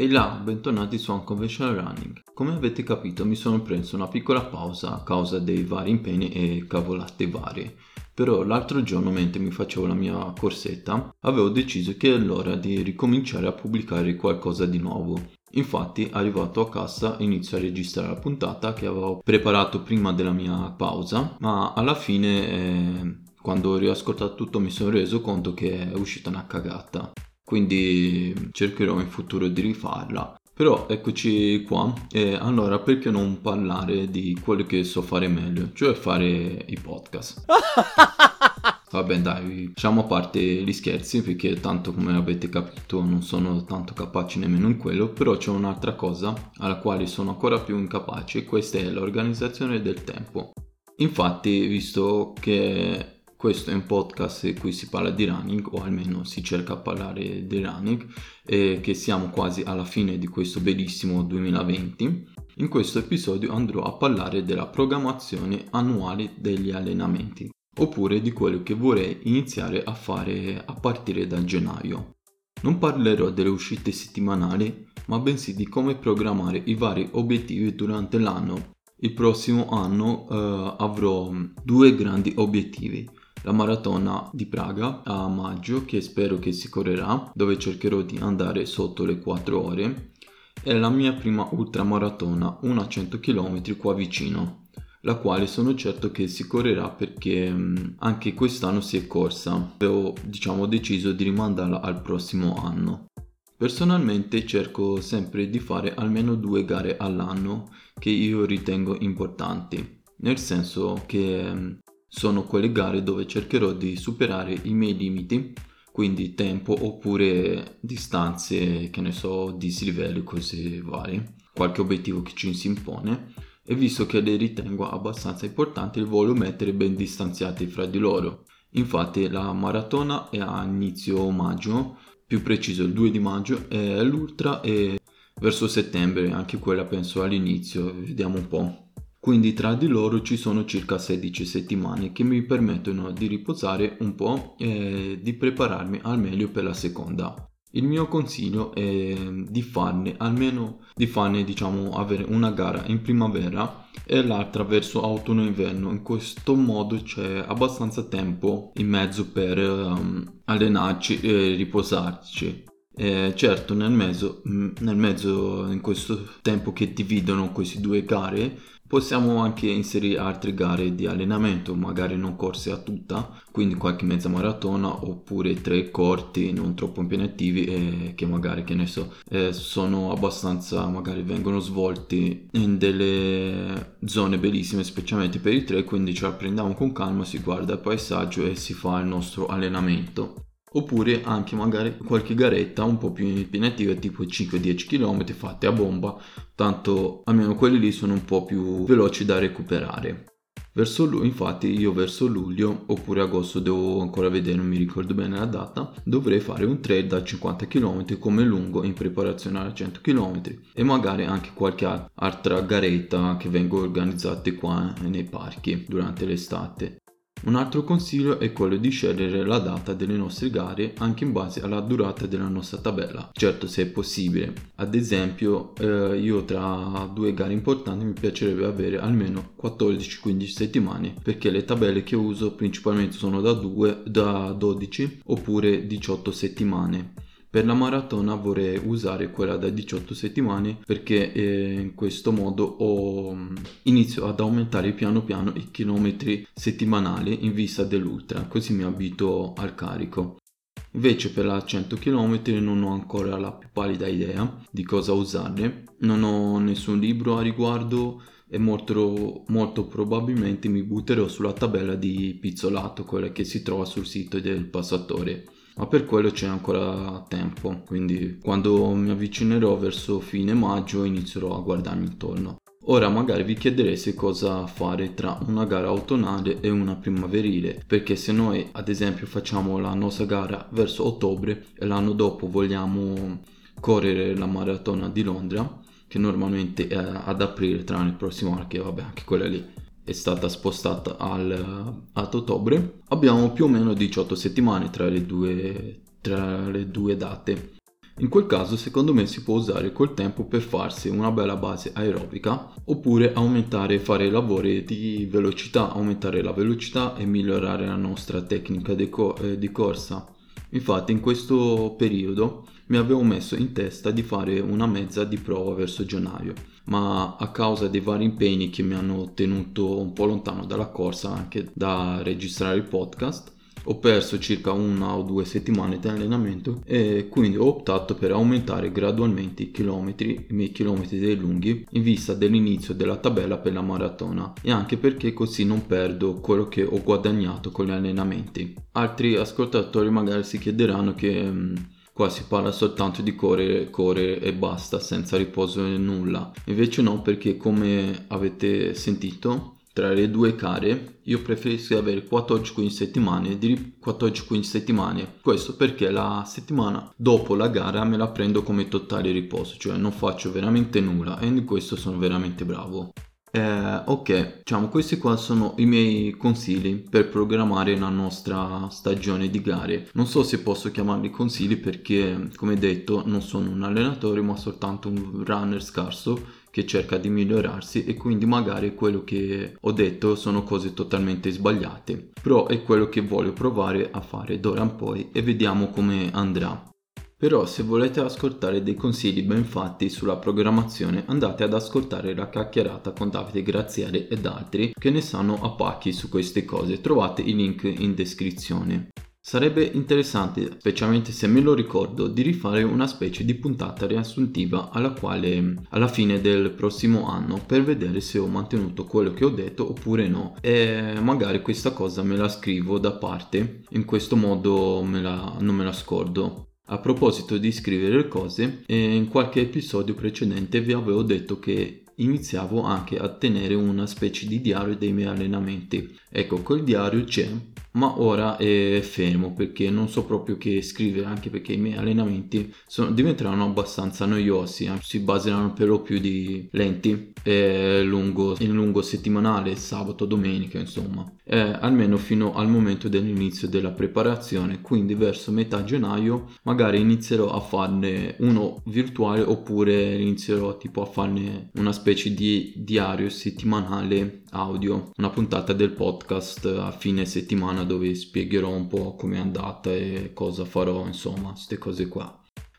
E là, bentornati su Unconventional Running. Come avete capito mi sono preso una piccola pausa a causa dei vari impegni e cavolate varie. Però l'altro giorno mentre mi facevo la mia corsetta avevo deciso che è l'ora di ricominciare a pubblicare qualcosa di nuovo. Infatti arrivato a casa inizio a registrare la puntata che avevo preparato prima della mia pausa ma alla fine eh, quando ho riascoltato tutto mi sono reso conto che è uscita una cagata quindi cercherò in futuro di rifarla. Però eccoci qua, e allora perché non parlare di quello che so fare meglio, cioè fare i podcast. Vabbè dai, lasciamo a parte gli scherzi perché tanto come avete capito non sono tanto capace nemmeno in quello, però c'è un'altra cosa alla quale sono ancora più incapace e questa è l'organizzazione del tempo. Infatti, visto che questo è un podcast in cui si parla di running, o almeno si cerca di parlare di running, e che siamo quasi alla fine di questo bellissimo 2020. In questo episodio andrò a parlare della programmazione annuale degli allenamenti, oppure di quello che vorrei iniziare a fare a partire da gennaio. Non parlerò delle uscite settimanali, ma bensì di come programmare i vari obiettivi durante l'anno. Il prossimo anno uh, avrò due grandi obiettivi la maratona di Praga a maggio che spero che si correrà dove cercherò di andare sotto le 4 ore. E la mia prima ultramaratona una 100 km qua vicino la quale sono certo che si correrà perché mm, anche quest'anno si è corsa. Ho diciamo deciso di rimandarla al prossimo anno. Personalmente cerco sempre di fare almeno due gare all'anno che io ritengo importanti, nel senso che mm, sono quelle gare dove cercherò di superare i miei limiti, quindi tempo oppure distanze, che ne so, dislivelli, cose varie, qualche obiettivo che ci si impone. E visto che le ritengo abbastanza importanti, le voglio mettere ben distanziati fra di loro. Infatti la maratona è a inizio maggio, più preciso il 2 di maggio, e l'ultra è verso settembre, anche quella penso all'inizio, vediamo un po'. Quindi tra di loro ci sono circa 16 settimane che mi permettono di riposare un po' e di prepararmi al meglio per la seconda. Il mio consiglio è di farne almeno di farne diciamo avere una gara in primavera e l'altra verso autunno inverno in questo modo c'è abbastanza tempo in mezzo per um, allenarci e riposarci eh, certo nel mezzo, nel mezzo in questo tempo che dividono queste due gare Possiamo anche inserire altre gare di allenamento, magari non corse a tutta, quindi qualche mezza maratona oppure tre corti non troppo impegnativi e che magari, che ne so, eh, sono abbastanza, magari vengono svolti in delle zone bellissime, specialmente per i tre, quindi ce la prendiamo con calma, si guarda il paesaggio e si fa il nostro allenamento oppure anche magari qualche garetta un po' più impegnativa tipo 5-10 km fatte a bomba. Tanto almeno quelli lì sono un po' più veloci da recuperare. Verso luglio infatti io verso luglio oppure agosto devo ancora vedere non mi ricordo bene la data dovrei fare un trail da 50 km come lungo in preparazione a 100 km e magari anche qualche altra garetta che vengono organizzate qua nei parchi durante l'estate un altro consiglio è quello di scegliere la data delle nostre gare anche in base alla durata della nostra tabella, certo se è possibile. Ad esempio eh, io tra due gare importanti mi piacerebbe avere almeno 14-15 settimane perché le tabelle che uso principalmente sono da, 2, da 12 oppure 18 settimane per la maratona vorrei usare quella da 18 settimane perché eh, in questo modo ho, mm, inizio ad aumentare piano piano i chilometri settimanali in vista dell'ultra, così mi abito al carico. Invece per la 100 km non ho ancora la più pallida idea di cosa usarne, non ho nessun libro a riguardo e molto, molto probabilmente mi butterò sulla tabella di pizzolato, quella che si trova sul sito del passatore ma per quello c'è ancora tempo, quindi quando mi avvicinerò verso fine maggio inizierò a guardarmi intorno. Ora magari vi chiedereste cosa fare tra una gara autunnale e una primaverile, perché se noi ad esempio facciamo la nostra gara verso ottobre e l'anno dopo vogliamo correre la maratona di Londra, che normalmente è ad aprile tra il prossimo anno, che vabbè anche quella lì è stata spostata al, ad ottobre, abbiamo più o meno 18 settimane tra le due, tra le due date. In quel caso secondo me si può usare quel tempo per farsi una bella base aerobica oppure aumentare, fare lavori di velocità, aumentare la velocità e migliorare la nostra tecnica di, co- eh, di corsa. Infatti in questo periodo mi avevo messo in testa di fare una mezza di prova verso gennaio, ma a causa dei vari impegni che mi hanno tenuto un po' lontano dalla corsa, anche da registrare il podcast, ho perso circa una o due settimane di allenamento e quindi ho optato per aumentare gradualmente i chilometri, i miei chilometri dei lunghi in vista dell'inizio della tabella per la maratona e anche perché così non perdo quello che ho guadagnato con gli allenamenti. Altri ascoltatori magari si chiederanno che mm, Qua si parla soltanto di correre, correre e basta, senza riposo e nulla. Invece no, perché come avete sentito, tra le due gare io preferisco avere 14-15 settimane di 14-15 settimane questo perché la settimana dopo la gara me la prendo come totale riposo cioè non faccio veramente nulla e in questo sono veramente bravo eh, ok, diciamo questi qua sono i miei consigli per programmare la nostra stagione di gare. Non so se posso chiamarli consigli perché, come detto, non sono un allenatore ma soltanto un runner scarso che cerca di migliorarsi e quindi magari quello che ho detto sono cose totalmente sbagliate. Però è quello che voglio provare a fare d'ora in poi e vediamo come andrà. Però se volete ascoltare dei consigli ben fatti sulla programmazione andate ad ascoltare la chiacchierata con Davide Grazieri ed altri che ne sanno a pacchi su queste cose, trovate i link in descrizione. Sarebbe interessante, specialmente se me lo ricordo, di rifare una specie di puntata riassuntiva alla quale alla fine del prossimo anno per vedere se ho mantenuto quello che ho detto oppure no e magari questa cosa me la scrivo da parte, in questo modo me la, non me la scordo. A proposito di scrivere le cose, eh, in qualche episodio precedente vi avevo detto che iniziavo anche a tenere una specie di diario dei miei allenamenti. Ecco, quel diario c'è, ma ora è fermo perché non so proprio che scrivere, anche perché i miei allenamenti sono, diventeranno abbastanza noiosi, eh. si baseranno per lo più di lenti e lungo, in lungo settimanale, sabato, domenica, insomma. Eh, almeno fino al momento dell'inizio della preparazione, quindi verso metà gennaio magari inizierò a farne uno virtuale oppure inizierò tipo a farne una specie di diario settimanale audio, una puntata del podcast a fine settimana dove spiegherò un po' come è andata e cosa farò, insomma, queste cose qua.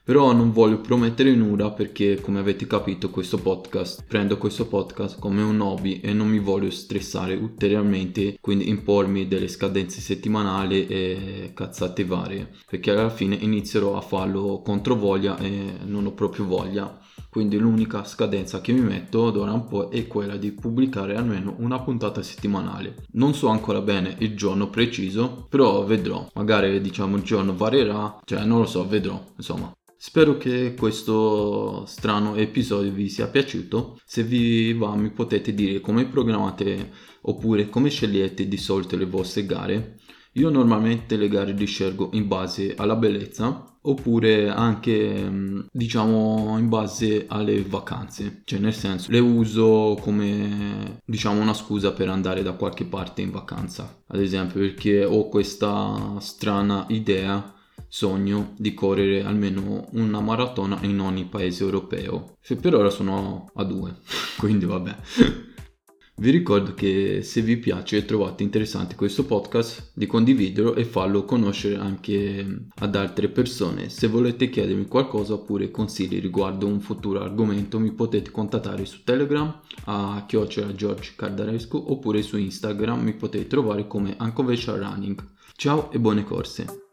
Però non voglio promettere nulla perché come avete capito questo podcast, prendo questo podcast come un hobby e non mi voglio stressare ulteriormente, quindi impormi delle scadenze settimanali e cazzate varie, perché alla fine inizierò a farlo contro voglia e non ho proprio voglia. Quindi l'unica scadenza che mi metto d'ora un po' è quella di pubblicare almeno una puntata settimanale. Non so ancora bene il giorno preciso, però vedrò. Magari diciamo il giorno varierà, cioè non lo so, vedrò, insomma. Spero che questo strano episodio vi sia piaciuto. Se vi va mi potete dire come programmate oppure come scegliete di solito le vostre gare. Io normalmente le gare le scelgo in base alla bellezza oppure anche diciamo in base alle vacanze, cioè nel senso le uso come diciamo una scusa per andare da qualche parte in vacanza. Ad esempio perché ho questa strana idea sogno di correre almeno una maratona in ogni paese europeo. Per ora sono a due, quindi vabbè. Vi ricordo che se vi piace e trovate interessante questo podcast, di condividerlo e farlo conoscere anche ad altre persone. Se volete chiedermi qualcosa oppure consigli riguardo un futuro argomento, mi potete contattare su Telegram a chiocciola George Cardaresco oppure su Instagram mi potete trovare come Unconventional Running. Ciao e buone corse!